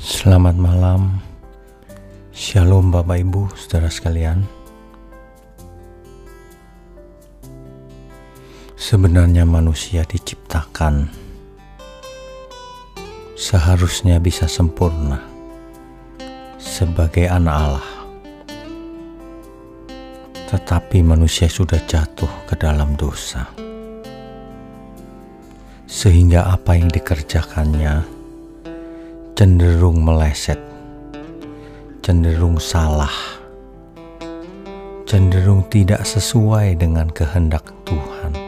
Selamat malam, Shalom Bapak Ibu, saudara sekalian. Sebenarnya manusia diciptakan seharusnya bisa sempurna sebagai anak Allah. Tetapi manusia sudah jatuh ke dalam dosa. Sehingga apa yang dikerjakannya cenderung meleset, cenderung salah, cenderung tidak sesuai dengan kehendak Tuhan.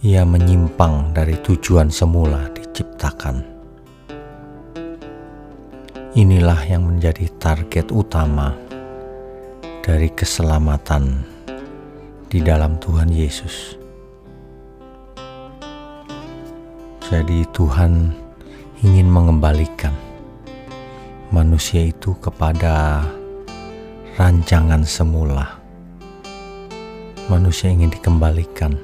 Ia menyimpang dari tujuan semula diciptakan. Inilah yang menjadi target utama dari keselamatan di dalam Tuhan Yesus Jadi Tuhan ingin mengembalikan manusia itu kepada rancangan semula. Manusia ingin dikembalikan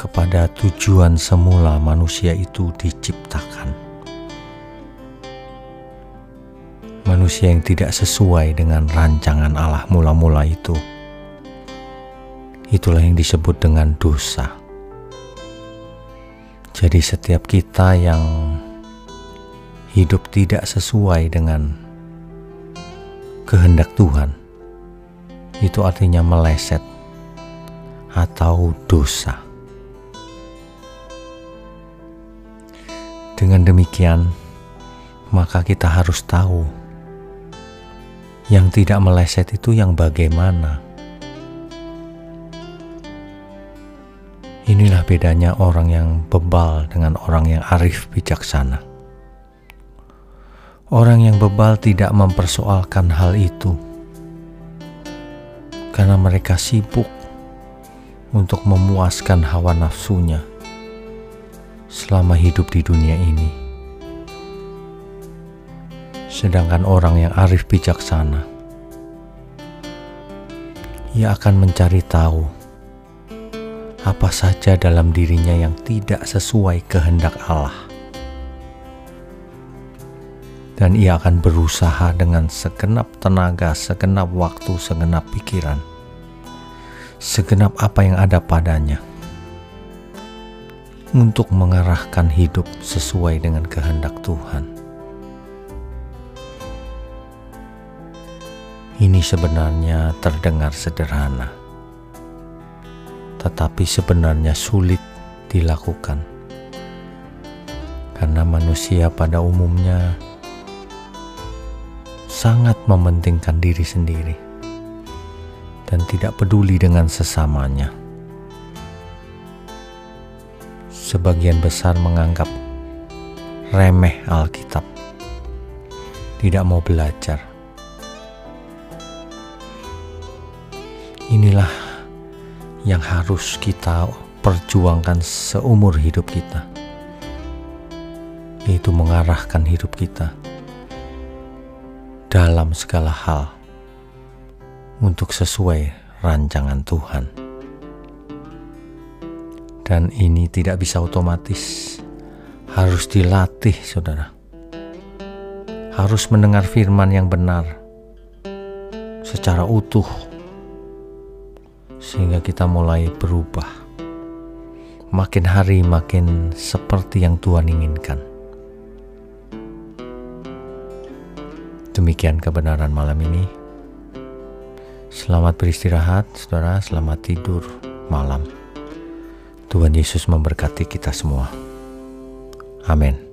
kepada tujuan semula manusia itu diciptakan. Manusia yang tidak sesuai dengan rancangan Allah mula-mula itu, itulah yang disebut dengan dosa. Jadi, setiap kita yang hidup tidak sesuai dengan kehendak Tuhan, itu artinya meleset atau dosa. Dengan demikian, maka kita harus tahu yang tidak meleset itu yang bagaimana Inilah bedanya orang yang bebal dengan orang yang arif bijaksana. Orang yang bebal tidak mempersoalkan hal itu karena mereka sibuk untuk memuaskan hawa nafsunya selama hidup di dunia ini. Sedangkan orang yang arif bijaksana, ia akan mencari tahu apa saja dalam dirinya yang tidak sesuai kehendak Allah. Dan ia akan berusaha dengan segenap tenaga, segenap waktu, segenap pikiran, segenap apa yang ada padanya untuk mengarahkan hidup sesuai dengan kehendak Tuhan. Ini sebenarnya terdengar sederhana tetapi sebenarnya sulit dilakukan karena manusia pada umumnya sangat mementingkan diri sendiri dan tidak peduli dengan sesamanya. Sebagian besar menganggap remeh Alkitab, tidak mau belajar. Inilah yang harus kita perjuangkan seumur hidup kita, yaitu mengarahkan hidup kita dalam segala hal untuk sesuai rancangan Tuhan. Dan ini tidak bisa otomatis, harus dilatih, saudara. Harus mendengar firman yang benar secara utuh sehingga kita mulai berubah. Makin hari makin seperti yang Tuhan inginkan. Demikian kebenaran malam ini. Selamat beristirahat, saudara. Selamat tidur malam. Tuhan Yesus memberkati kita semua. Amin.